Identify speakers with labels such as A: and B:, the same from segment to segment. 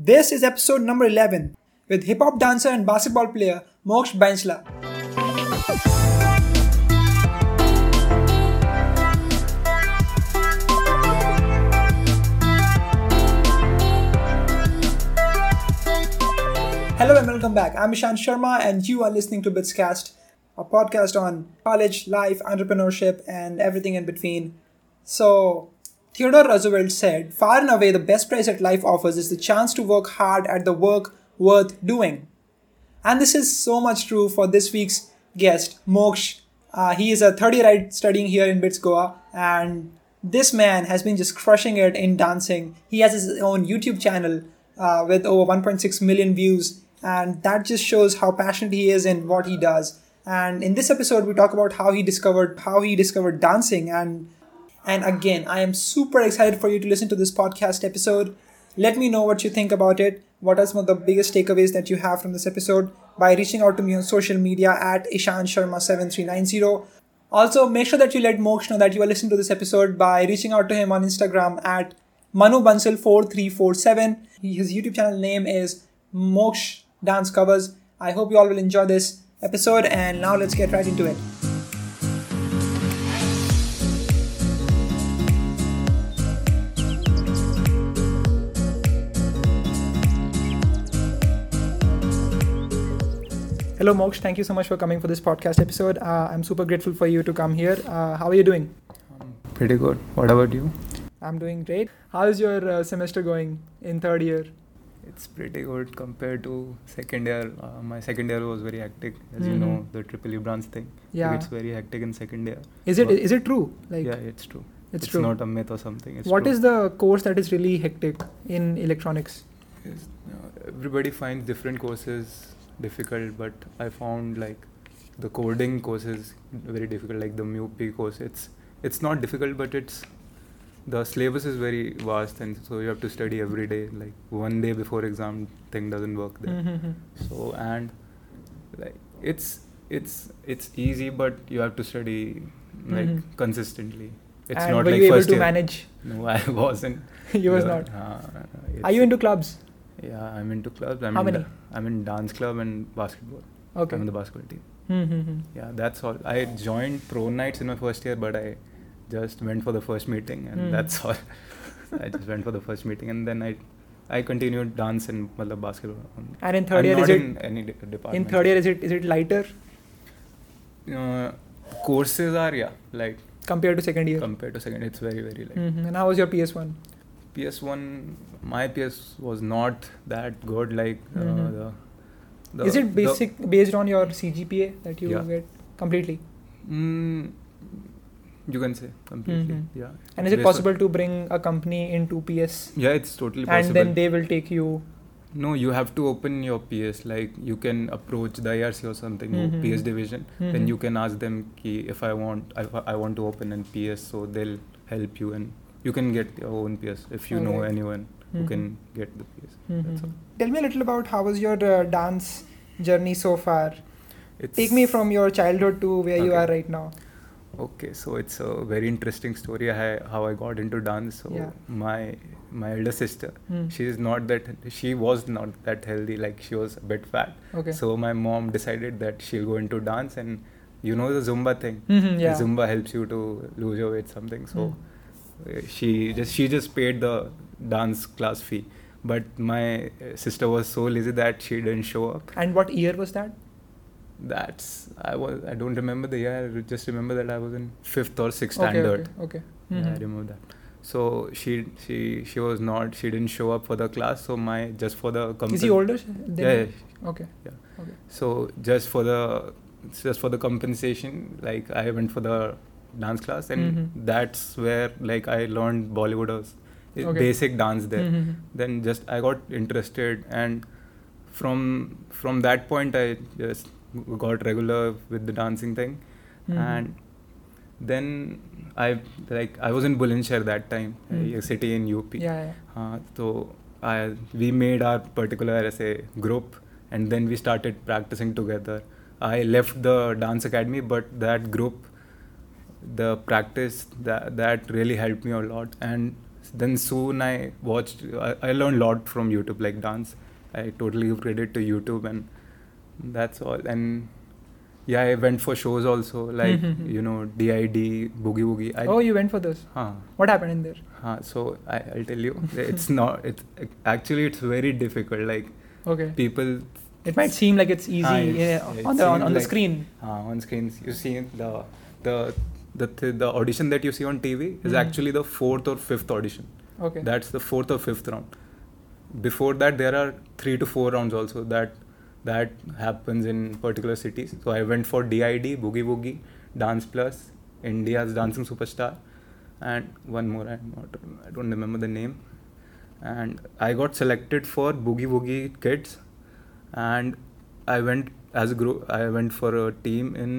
A: This is episode number 11 with hip hop dancer and basketball player Moksh Bainsla. Hello and welcome back. I'm Ishan Sharma, and you are listening to BITS Cast, a podcast on college, life, entrepreneurship, and everything in between. So, Theodore Roosevelt said, Far and away, the best prize that life offers is the chance to work hard at the work worth doing. And this is so much true for this week's guest, Moksh. Uh, he is a third year studying here in BITS Goa, and this man has been just crushing it in dancing. He has his own YouTube channel uh, with over 1.6 million views, and that just shows how passionate he is in what he does. And in this episode, we talk about how he discovered how he discovered dancing and and again, I am super excited for you to listen to this podcast episode. Let me know what you think about it. What are some of the biggest takeaways that you have from this episode by reaching out to me on social media at Ishan Sharma7390. Also, make sure that you let Moksh know that you are listening to this episode by reaching out to him on Instagram at Manu Bansal4347. His YouTube channel name is Moksh Dance Covers. I hope you all will enjoy this episode, and now let's get right into it. Hello, Moksh. Thank you so much for coming for this podcast episode. Uh, I'm super grateful for you to come here. Uh, how are you doing?
B: Pretty good. What about you?
A: I'm doing great. How is your uh, semester going in third year?
B: It's pretty good compared to second year. Uh, my second year was very hectic, as you know, the triple E branch thing.
A: Yeah.
B: It's very hectic in second year.
A: Is it
B: But-
A: is it true? Like
B: yeah, it's true.
A: it's, true.
B: It's
A: true.
B: not a myth or something. It's
A: What
B: true.
A: is the course that is really hectic in electronics?
B: Is, uh, everybody finds different courses difficult, but I found like the coding course is very difficult. Like the MUP course, it's it's not difficult, but it's the syllabus is very vast, and so you have to study every day. Like one day before exam, thing doesn't work there.
A: Mhm.
B: So and like it's it's it's easy, but you have to study like
A: Mhm.
B: consistently. It's
A: and
B: not
A: were
B: like
A: you able to
B: year.
A: manage?
B: No, I wasn't.
A: you was not.
B: uh,
A: Are you into clubs?
B: Yeah, I'm into clubs. I'm
A: How many?
B: I'm in dance club and basketball.
A: Okay.
B: I'm in the basketball team.
A: Mm-hmm.
B: Yeah, that's all. I joined pro nights in my first year, but I just went for the first meeting, and
A: mm.
B: that's all. I just went for the first meeting, and then I I continued dance and well, basketball.
A: And in
B: 3rd
A: year, is it
B: any de- department?
A: In third year, is it is it lighter?
B: Uh, courses are yeah, like
A: compared to second year.
B: Compared to second, it's very very light.
A: Mm-hmm. And how was your PS one?
B: PS1, my PS was not that good. Like uh,
A: Mhm.
B: the, the.
A: is it
B: the-
A: basic based on your CGPA that you
B: Yeah.
A: get completely?
B: Mm, you can say completely.
A: Mhm.
B: Yeah.
A: And is it possible to bring a company into PS
B: Yeah, it's totally possible.
A: and then they will take you?
B: no, you have to open your PS. Like you can approach the IRC or something, or
A: Mhm.
B: PS division. Then you can ask them ki if I want, if I want to open an PS, so they'll help you and you can get your own PS if you know anyone who
A: Mhm.
B: can get the PS. That's all.
A: Mhm. Tell me a little about how was your uh, dance journey so far.
B: It's
A: Take me from your childhood to where you are right now.
B: Okay, so it's a very interesting story how, how I got into dance. So
A: Yeah.
B: my my elder sister,
A: Hmm.
B: she is not that she was not that healthy. Like she was a bit fat.
A: Okay.
B: So my mom decided that she'll go into dance, and you know the Zumba thing.
A: Mhm, yeah.
B: Zumba helps you to lose your weight, something. So uh, she just she just paid the dance class fee. But my sister was so lazy that she didn't show up.
A: And what year was that?
B: That's I was I don't remember the year. I just remember that I was in fifth or sixth
A: Okay,
B: standard.
A: okay. okay.
B: Yeah, I
A: Mhm.
B: remember that. So she she she was not she didn't show up for the class. So my just for the
A: Is he older?
B: Yeah, yeah.
A: Okay.
B: Yeah.
A: Okay.
B: So just for the just for the compensation, like I went for the dance class, and
A: Mhm.
B: that's where like I learned Bollywooders, i-
A: Okay.
B: basic dance there.
A: Mhm.
B: Then just I got interested, and from from that point I just got regular with the dancing thing,
A: Mhm.
B: and then I like I was in Bulandshahr that time, a city in UP.
A: Yeah, yeah.
B: Uh, so I we made our particular as a group, and then we started practicing together. I left the dance academy, but that group, the practice that that really helped me a lot. And then soon I watched. I, I learned a lot from YouTube, like dance. I totally give credit to YouTube, and that's all. And yeah, I went for shows also, like
A: Mhm.
B: you know, DID, Boogie Woogie. I,
A: oh, you went for this.
B: huh,
A: What happened in there?
B: huh. So I, I'll tell you, it's not. It's actually it's very difficult. Like
A: Okay.
B: people
A: It might seem like it's easy
B: Ah, it's-
A: yeah, on the on, on the screen.
B: uh, on screens you see the the the th- the audition that you see on TV is
A: Mhm.
B: actually the fourth or fifth audition.
A: Okay.
B: That's the fourth or fifth round. Before that, there are three to four rounds also that that happens in particular cities. So I went for DID, Boogie Woogie, Dance Plus, India's Dancing Superstar, and one more. I'm not. I don't remember the name. And I got selected for Boogie Woogie Kids, and I went as a group. I went for a team in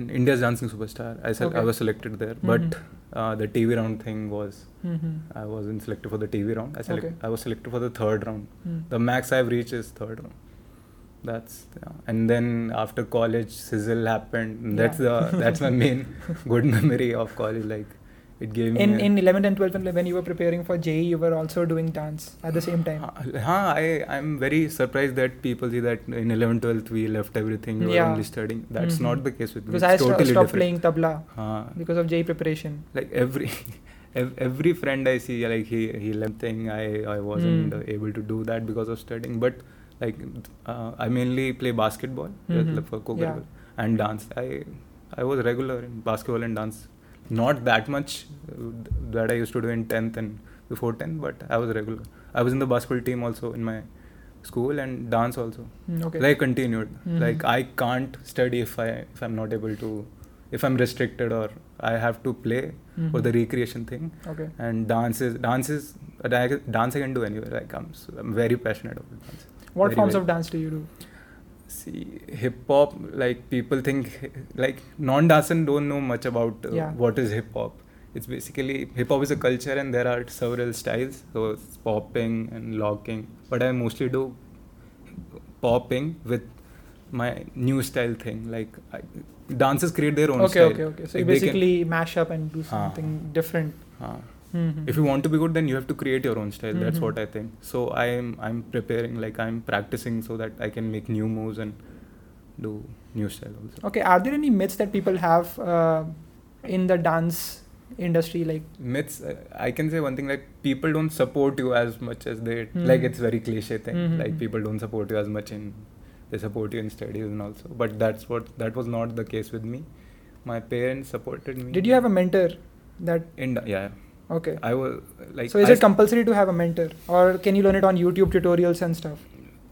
B: in India's Dancing Superstar. I sel-
A: Okay.
B: I was selected there, but
A: Mhm.
B: uh, the TV round thing was
A: Mm-hmm.
B: I wasn't selected for the TV round. I select,
A: Okay.
B: I was selected for the third round.
A: Mm.
B: The max I've reached is third round. That's yeah. and then after college, Sizzle happened. and That's
A: Yeah.
B: the that's my main good memory of college. Like it gave.
A: In
B: a-
A: in 11th and 12th, when you were preparing for JEE, you were also doing dance at the same time.
B: Huh, I I'm very surprised that people see that in 11th, 12th we left everything. We were only studying. That's
A: Mhm.
B: not the case with me.
A: Because
B: It's
A: I
B: totally
A: stopped
B: different.
A: playing tabla
B: Huh.
A: because of JEE preparation.
B: like every every friend I see, like he he left thing. I I wasn't
A: Mm.
B: able to do that because of studying. But like uh, I mainly play basketball uh,
A: Mhm.
B: for co
A: Yeah.
B: and dance. I I was regular in basketball and dance. Not that much uh, that I used to do in tenth and before tenth, but I was regular. I was in the basketball team also in my school and dance also.
A: Mm, okay.
B: Like continued.
A: Mhm.
B: Like I can't study if I if I'm not able to if I'm restricted or I have to play for
A: Mhm.
B: the recreation thing.
A: okay.
B: And dance is dance is dance I can do anywhere. Like I'm I'm very passionate about dance.
A: What
B: Very,
A: forms
B: very-
A: of dance do you do?
B: See hip hop like people think like non-dancers don't know much about uh,
A: Yeah.
B: what is hip hop. It's basically hip hop is a culture and there are several styles. So it's popping and locking. But I mostly do popping with my new style thing. Like I, dancers create their own
A: Okay,
B: style.
A: okay, okay. So you
B: Like, can-
A: basically mash up and do
B: Ah.
A: something different.
B: uh,
A: Mhm.
B: if you want to be good then you have to create your own style that's
A: Mhm.
B: what i think so i'm i'm preparing like i'm practicing so that i can make new moves and do new style also
A: Okay, are there any myths that people have uh, in the dance industry? Like,
B: myths uh, i can say one thing like people don't support you as much as they
A: Mhm.
B: like it's very cliche thing
A: Mhm.
B: like people don't support you as much in they support you in studies and also but that's what that was not the case with me my parents supported me
A: did you have a mentor that?
B: in yeah
A: Okay.
B: i was like
A: so is
B: I
A: it compulsory to have a mentor, or can you learn it on YouTube tutorials and stuff?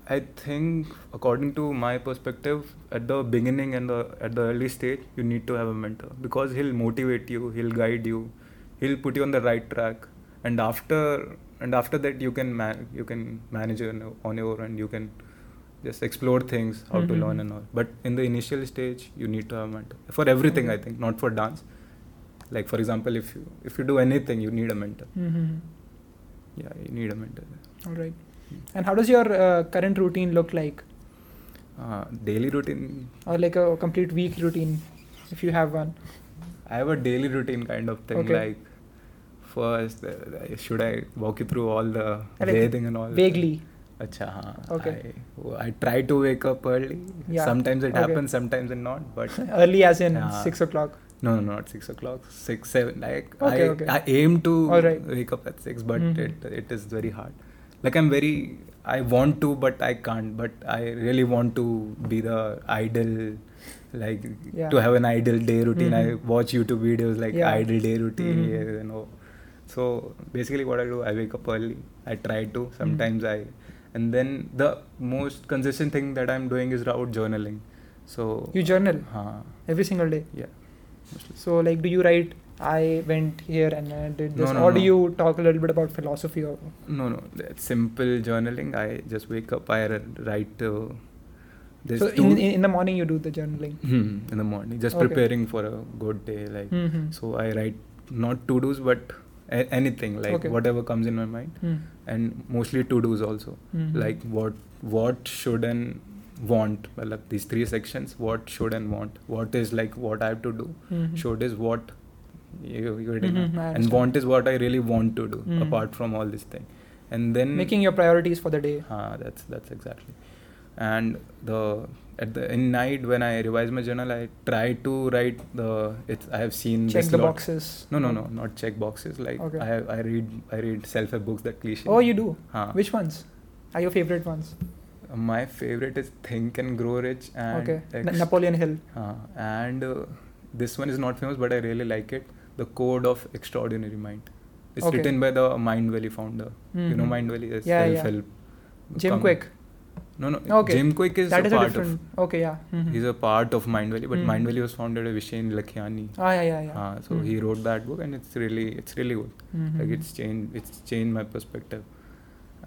B: I think, according to my perspective, at the beginning and the at the early stage, you need to have a mentor because he'll motivate you, he'll guide you, he'll put you on the right track, and after and after that you can man, you can manage on on your own and you can just explore things, how to
A: Mhm.
B: learn and all. But in the initial stage, you need to have a mentor for everything. I think not for dance. Like for example, if you if you do anything, you need a mentor.
A: Mm-hmm.
B: Yeah, you need a mentor.
A: All right. And how does your uh, current routine look like,
B: Uh, daily routine
A: or like a complete week routine, if you have one?
B: I have a daily routine kind of thing.
A: Okay.
B: Like, first, uh, should I walk you through all the
A: Like,
B: bathing and all?
A: Vaguely.
B: Acha, haan.
A: Okay.
B: I, I try to wake up early.
A: Yeah.
B: Sometimes it
A: Okay.
B: happens, sometimes it not. But
A: Early as in
B: Yeah.
A: six o'clock.
B: No, no, not six o'clock. Six, seven. Like
A: Okay,
B: I,
A: okay.
B: I aim to
A: right.
B: wake up at six, but
A: Mhm.
B: it it is very hard. Like I'm very, I want to, but I can't. But I really want to be the idol, like
A: Yeah.
B: to have an ideal day routine.
A: Mhm.
B: I watch YouTube videos like
A: Yeah.
B: ideal day routine,
A: Mhm.
B: you know. So basically, what I do, I wake up early. I try to.
A: Mm-hmm.
B: Sometimes I, and then the most consistent thing that I'm doing is about journaling. So
A: You journal
B: huh,
A: every single day.
B: yeah.
A: So like, do you write? I went here and I did this,
B: No, no,
A: or do
B: no.
A: you talk a little bit about philosophy? Or
B: No, no, that's simple journaling. I just wake up, I write. Uh, there's
A: so in, in the morning you do the journaling.
B: Hmm, in the morning, just
A: Okay.
B: preparing for a good day. Like
A: Mhm.
B: so, I write not to dos, but a- anything like
A: Okay.
B: whatever comes in my mind,
A: Hmm.
B: and mostly to dos also.
A: Mhm.
B: Like what what should and want. Like these three sections: what should and want. What is like what I have to do.
A: Mhm.
B: Should is what You, getting
A: Mhm,
B: and
A: understand.
B: want is what I really want to do
A: Mm.
B: apart from all this thing, and then
A: Making your priorities for the day.
B: Ah, that's that's exactly. And the at the in night when I revise my journal, I try to write the. It's I have seen
A: Check the
B: lot-
A: boxes.
B: No, no, no, not check boxes. Like
A: Okay.
B: I I read I read self help books that cliche.
A: Oh, you do.
B: Huh.
A: Which ones are your favorite ones?
B: My favorite is Think and Grow Rich and
A: okay,
B: Ex-
A: Na- Napoleon Hill.
B: Uh, and uh, this one is not famous, but I really like it. The Code of Extraordinary Mind. It's
A: Okay.
B: written by the Mind Valley founder. You know
A: Mhm.
B: Mind Valley is
A: Yeah, yeah.
B: self-help.
A: Jim
B: com-
A: Kwik.
B: No, no.
A: Okay.
B: Jim Kwik is
A: That
B: a
A: is a
B: part
A: different. Okay, yeah.
B: of.
A: Mhm.
B: He's a part of Mind Valley, but
A: Mhm.
B: Mind Valley was founded by Vishen Lakhiani.
A: Ah, yeah, yeah, yeah.
B: Uh, so he wrote that book, and it's really, it's really good.
A: Mhm.
B: Like it's changed, it's changed my perspective.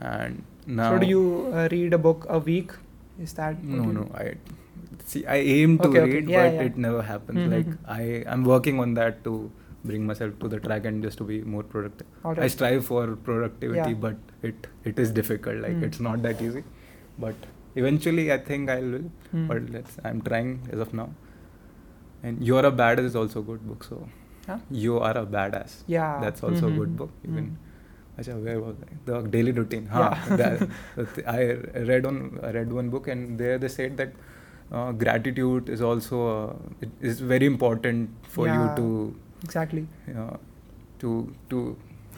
B: And now.
A: so do you uh, read a book a week? Is that
B: No, no. I see. I aim to
A: Okay, okay.
B: read,
A: Yeah,
B: but
A: yeah.
B: it never happens.
A: Mhm.
B: Like I, I'm working on that to bring myself to the track and just to be more productive.
A: All
B: I strive for productivity,
A: Yeah.
B: but it it is difficult. Like
A: Mm.
B: it's not that easy. But eventually, I think I will.
A: Mm.
B: But let's. I'm trying as of now. And you're a badass is also a good book. So
A: Huh?
B: you are a badass.
A: Yeah.
B: That's also a
A: Mhm.
B: good book. Even.
A: Mhm.
B: Acha, where was I? The daily routine. Huh,
A: Yeah.
B: that, the th- I read on I read one book and there they said that uh, gratitude is also uh, it is very important for
A: Yeah.
B: you to
A: Exactly.
B: uh, to to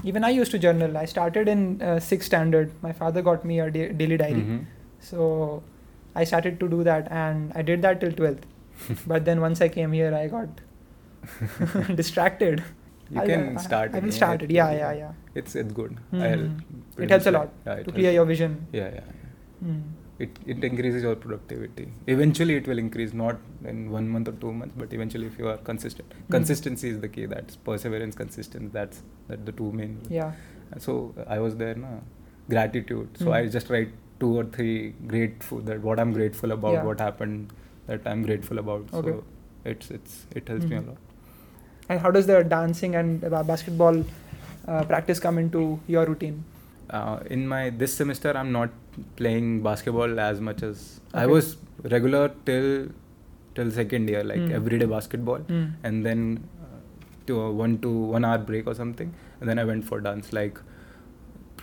A: Even I used to journal. I started in uh, sixth standard. My father got me a da- daily diary.
B: Mhm.
A: So I started to do that and I did that till 12th. but then once I came here, I got distracted.
B: You
A: I'll-
B: can start.
A: I will start it. Yeah, yeah, yeah.
B: It's it's good.
A: Mhm. It helps a lot
B: yeah,
A: to clear your vision.
B: Yeah, yeah. yeah.
A: Mm.
B: It it increases your productivity. Eventually, it will increase. Not in one month or two months, but eventually, if you are consistent.
A: Mm.
B: Consistency is the key. That's perseverance, consistency. That's that the two main.
A: Yeah.
B: So I was there, na gratitude. So
A: Mm.
B: I just write two or three grateful that what I'm grateful about,
A: Yeah.
B: what happened, that I'm grateful about.
A: Okay.
B: So it's it's it helps me a
A: Mhm.
B: lot.
A: And how does the dancing and basketball uh, practice come into your routine?
B: Uh, in my this semester, I'm not playing basketball as much as I was regular till till second year, like
A: Mm.
B: everyday basketball,
A: Mm.
B: and then uh, to a one to one hour break or something, and then I went for dance. Like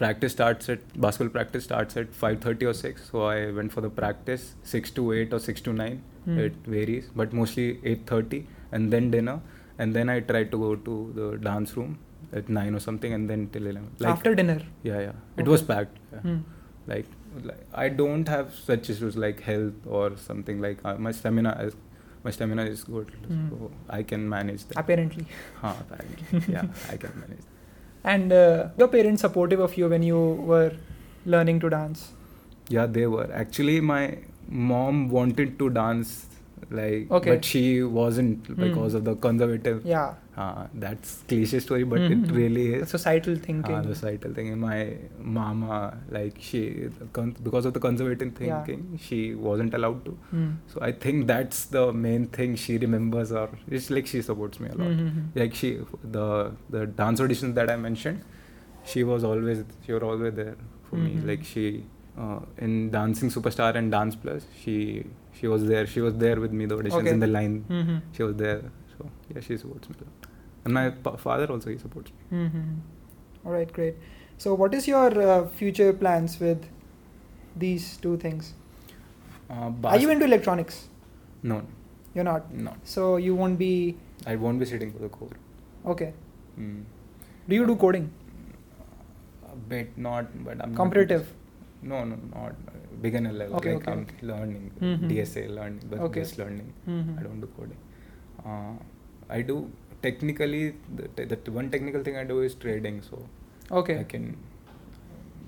B: practice starts at basketball practice starts at 5:30 or 6 so i went for the practice 6 to 8 or 6 to 9
A: Hmm.
B: it varies but mostly 8:30 and then dinner and then i try to go to the dance room at 9 or something and then till 11 like
A: After dinner.
B: yeah yeah it was packed yeah.
A: Mm.
B: like, like i don't have such issues like health or something like uh, my stamina is my stamina is good
A: Hmm.
B: so i can manage that
A: Apparently.
B: Huh, apparently. yeah i can manage that.
A: And uh, your parents supportive of you when you were learning to dance?
B: Yeah, they were. Actually, my mom wanted to dance, like,
A: Okay.
B: but she wasn't
A: Hmm.
B: because of the conservative.
A: Yeah.
B: Uh, that's cliche story, but
A: Mhm.
B: it really
A: The
B: is.
A: societal thinking.
B: Uh, the societal thinking my mama, like, she, con- because of the conservative
A: Yeah.
B: thinking, she wasn't allowed to.
A: Mm.
B: So I think that's the main thing she remembers, or it's like she supports me a lot.
A: Mhm.
B: Like she, the the dance auditions that I mentioned, she was always, she was always there for
A: Mhm.
B: me. Like she, uh, in Dancing Superstar and Dance Plus, she she was there. She was there with me the auditions
A: Okay.
B: in the line.
A: Mhm.
B: She was there. So yeah, she supports me a lot. And my pa- father also he supports me.
A: Mhm. All right, great. So, what is your uh, future plans with these two things?
B: Uh,
A: Are you into electronics?
B: No,
A: You're not.
B: no.
A: So you won't be
B: I won't be sitting for the code.
A: okay.
B: Mm.
A: Do you do coding?
B: A bit, not, but I'm not-
A: Competitive.
B: No, no, not beginner level.
A: Okay,
B: like
A: okay,
B: I'm
A: okay.
B: learning,
A: Mhm.
B: DSA learning, but
A: Okay.
B: just learning.
A: Mhm.
B: I don't do coding. Uh, I do technically the, te- the one technical thing I do is trading. So
A: Okay.
B: I can.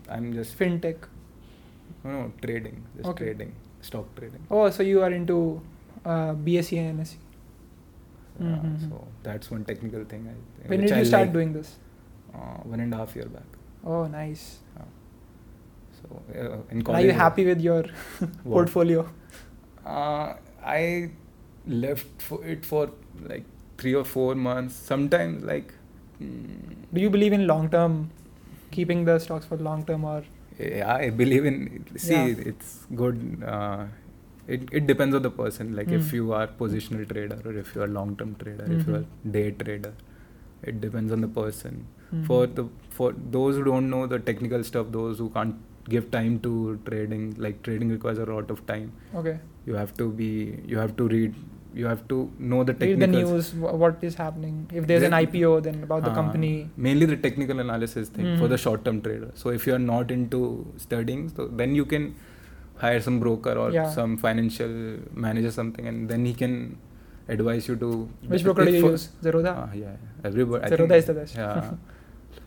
B: I'm just
A: Fintech.
B: no, no trading, just
A: Okay.
B: trading, stock trading.
A: Oh, so you are into uh, BSE and NSE.
B: Uh,
A: Mhm.
B: So that's one technical thing. I,
A: When did you
B: I
A: start
B: like.
A: doing this?
B: Uh, one and a half year back.
A: Oh, nice.
B: So uh, in
A: Are you happy with your portfolio?
B: Uh, I left for it for like three or four months. Sometimes like. mm,
A: Do you believe in long term, keeping the stocks for long term or?
B: yeah, I believe in. See,
A: Yeah.
B: it's good. Uh, it it depends on the person. Like if
A: Mm.
B: you are positional trader or if you are long term trader, if you
A: Mhm.
B: are day trader. it depends on the person
A: Mhm.
B: for the for those who don't know the technical stuff those who can't give time to trading like trading requires a lot of time
A: okay.
B: you have to be you have to read you have to know the
A: Read the
B: technical
A: news. wh- What is happening? If there's an IPO, then about the
B: Uh,
A: company.
B: mainly the technical analysis thing for
A: Mhm.
B: the short term trader so if you're not into studying so then you can hire some broker or
A: Yeah.
B: some financial manager something and then he can advise you to
A: Which broker do you
B: for-
A: use? Zerodha.
B: uh, yeah everybody I
A: Zerodha is the best.
B: yeah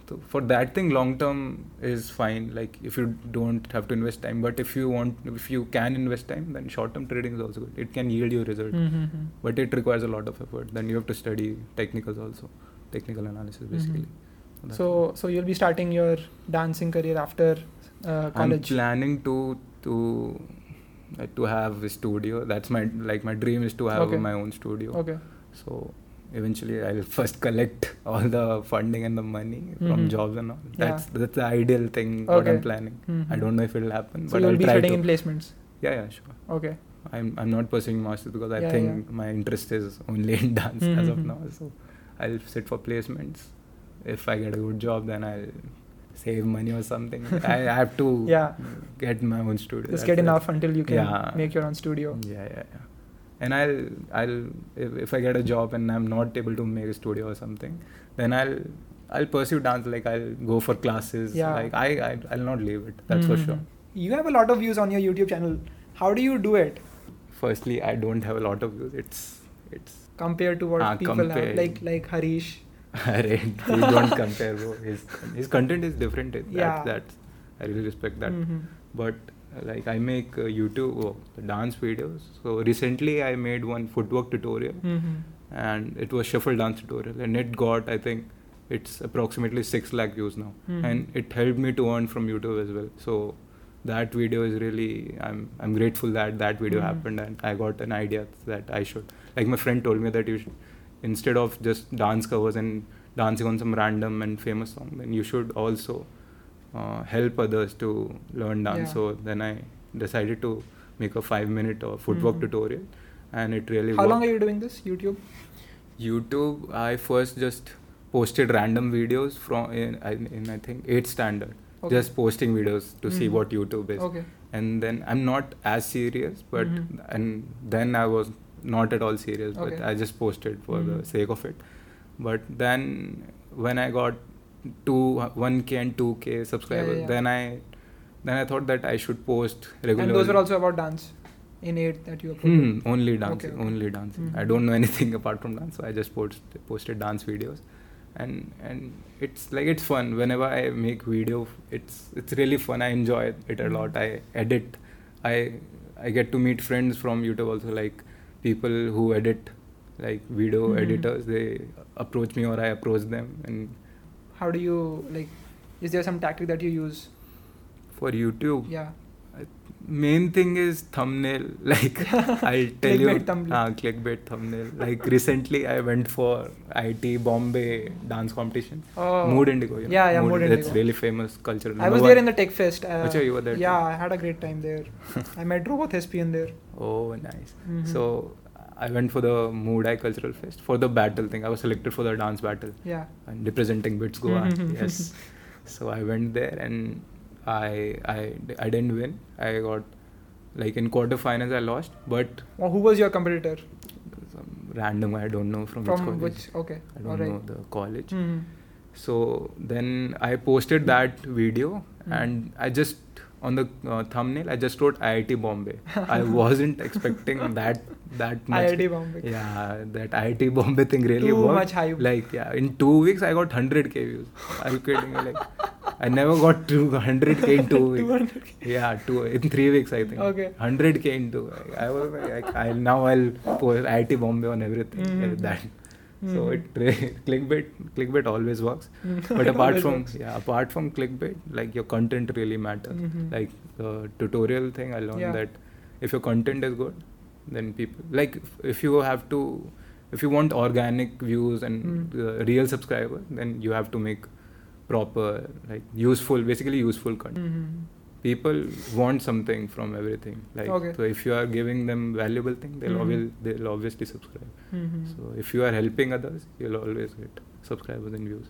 B: so for that thing long term is fine. Like if you don't have to invest time but if you want if you can invest time then short term trading is also good. It can yield you result.
A: Mm-hmm.
B: but it requires a lot of effort. Then you have to study technicals also technical analysis basically. That's
A: So, so you'll be starting your dancing career after uh,
B: i'm
A: college.
B: planning to to uh, to have a studio. That's my like my dream is to have
A: Okay.
B: my own studio.
A: Okay.
B: so eventually i'll first collect all the funding and the money from
A: Mhm.
B: jobs and all
A: Yeah.
B: that's that's the ideal thing what
A: Okay.
B: i'm planning i
A: Mhm.
B: don't know if it'll happen
A: So
B: but i'll
A: be
B: try
A: sitting
B: to
A: in placements.
B: yeah yeah sure
A: Okay.
B: i'm i'm not pursuing masters because i
A: Yeah,
B: think
A: yeah.
B: my interest is only in dance as of
A: Mhm.
B: now so i'll sit for placements if i get a good job then i'll save money or something i have to
A: Yeah.
B: get my own studio
A: Just
B: that's
A: get
B: it.
A: enough until you can
B: Yeah.
A: make your own studio.
B: Yeah, yeah, yeah. And I'll, I'll, if, if I get a job and I'm not able to make a studio or something, then I'll, I'll pursue dance. Like I'll go for classes.
A: Yeah.
B: Like I, I, I'll not leave it. That's for sure.
A: Mhm. You have a lot of views on your YouTube channel. How do you do it
B: Firstly, I don't have a lot of views. It's, it's.
A: compared to what
B: Ah,
A: people
B: compare.
A: have? Like like Harish.
B: Please don't compare, bro. His, his content is different. It-
A: Yeah.
B: That's, I really respect that.
A: Mhm.
B: But like I make uh, YouTube oh, dance videos. So recently I made one footwork tutorial.
A: Mhm.
B: and it was shuffle dance tutorial and it got i think it's approximately 6 lakh views now
A: Mhm.
B: and it helped me to earn from youtube as well so that video is really i'm i'm grateful that that video
A: Mhm.
B: happened and i got an idea that i should like my friend told me that you should instead of just dance covers and dancing on some random and famous song then you should also uh, help others to learn dance
A: Yeah.
B: so then i decided to make a 5 minute or footwork
A: Mhm.
B: tutorial and it really
A: How long are you doing this YouTube?
B: YouTube, I first just posted random videos from in I, in I think eighth standard,
A: Okay.
B: just posting videos to see
A: Mhm.
B: what YouTube is.
A: Okay.
B: And then I'm not as serious, but
A: Mhm.
B: and then I was not at all serious, but I just posted for the
A: Mhm.
B: sake of it. But then when I got two one k and two k subscribers,
A: yeah.
B: then I then I thought that I should post regularly.
A: And those were also about dance in eight that you uploaded.
B: Hmm, only dancing,
A: okay.
B: only dancing. I
A: Mhm.
B: don't know anything apart from dance, so I just post, posted dance videos, and and it's like it's fun. Whenever I make video, it's it's really fun. I enjoy it a lot. I edit, I I get to meet friends from YouTube also, like people who edit, like video
A: Mhm.
B: editors. They approach me or I approach them, and
A: How do you like? Is there some tactic that you use?
B: for YouTube,
A: Yeah.
B: main thing is thumbnail like i'll tell you
A: Clickbait thumbnail.
B: ah, clickbait thumbnail like recently i went for IIT Bombay dance competition
A: Oh.
B: mood indigo you know?
A: Yeah, yeah, Mood
B: it's
A: Indigo.
B: really famous cultural
A: I was
B: No
A: there
B: one-
A: in the Tech Fest. Uh,
B: Acha, you were there
A: Yeah,
B: too?
A: I had a great time there. I met RoboThespian there.
B: oh nice
A: Mhm.
B: so i went for the Mood I cultural fest for the battle thing i was selected for the dance battle
A: Yeah.
B: and representing bits goa yes so i went there and i i i didn't win i got like in quarterfinals i lost but
A: Well, who was your competitor?
B: some random I don't know from,
A: From
B: which college.
A: which? Okay.
B: I don't know the college.
A: Mhm.
B: So then I posted that video
A: Hmm.
B: and I just on the uh, thumbnail I just wrote IIT Bombay. I wasn't expecting that that much.
A: IIT Bombay.
B: Yeah, that IIT Bombay thing really
A: Too
B: worked.
A: much hype.
B: Like yeah, in two weeks I got 100k views. Are you kidding me? Like I never got to 100k in two weeks.
A: 200K.
B: Yeah, two in three weeks I think.
A: Okay.
B: 100k in into. I was like, I now I'll post IIT Bombay on everything
A: Mhm.
B: like that. So
A: Mhm.
B: it clickbait clickbait always works.
A: Mm.
B: But apart from
A: works.
B: yeah, apart from clickbait, like your content really matters.
A: Mhm.
B: Like the tutorial thing, I learned
A: Yeah.
B: that if your content is good, then people like if- if you have to if you want organic views and
A: Mm.
B: uh, real subscribers, then you have to make proper like useful, basically useful content.
A: Mhm.
B: People want something from everything. Like
A: Okay.
B: so, if you are giving them valuable thing, they'll
A: Mhm.
B: obvi- they'll obviously subscribe.
A: Mhm.
B: So if you are helping others, you'll always get. subscribers and views.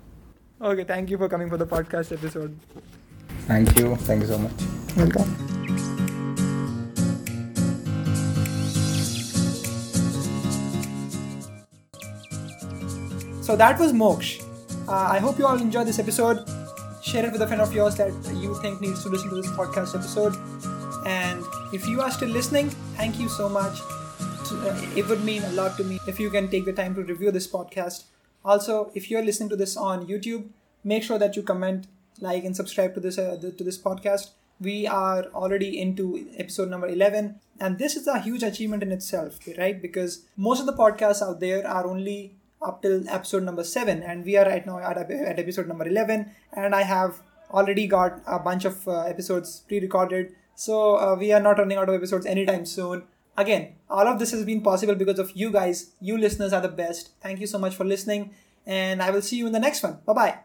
A: Okay, thank you for coming for the podcast episode.
B: Thank you. Thank you so much.
A: Welcome. So that was Moksh. Uh, I hope you all enjoyed this episode. Share it with a friend of yours that you think needs to listen to this podcast episode. And if you are still listening, thank you so much. Uh, It would mean a lot to me if you can take the time to review this podcast. Also, if you're listening to this on YouTube, make sure that you comment, like, and subscribe to this uh, to this podcast. We are already into episode number 11, and this is a huge achievement in itself, right? Because most of the podcasts out there are only up till episode number 7, and we are right now at, at episode number 11, and I have already got a bunch of uh, episodes pre-recorded. So uh, we are not running out of episodes anytime soon. Again all of this has been possible because of you guys. You listeners are the best. Thank you so much for listening and i will see you in the next one. Bye bye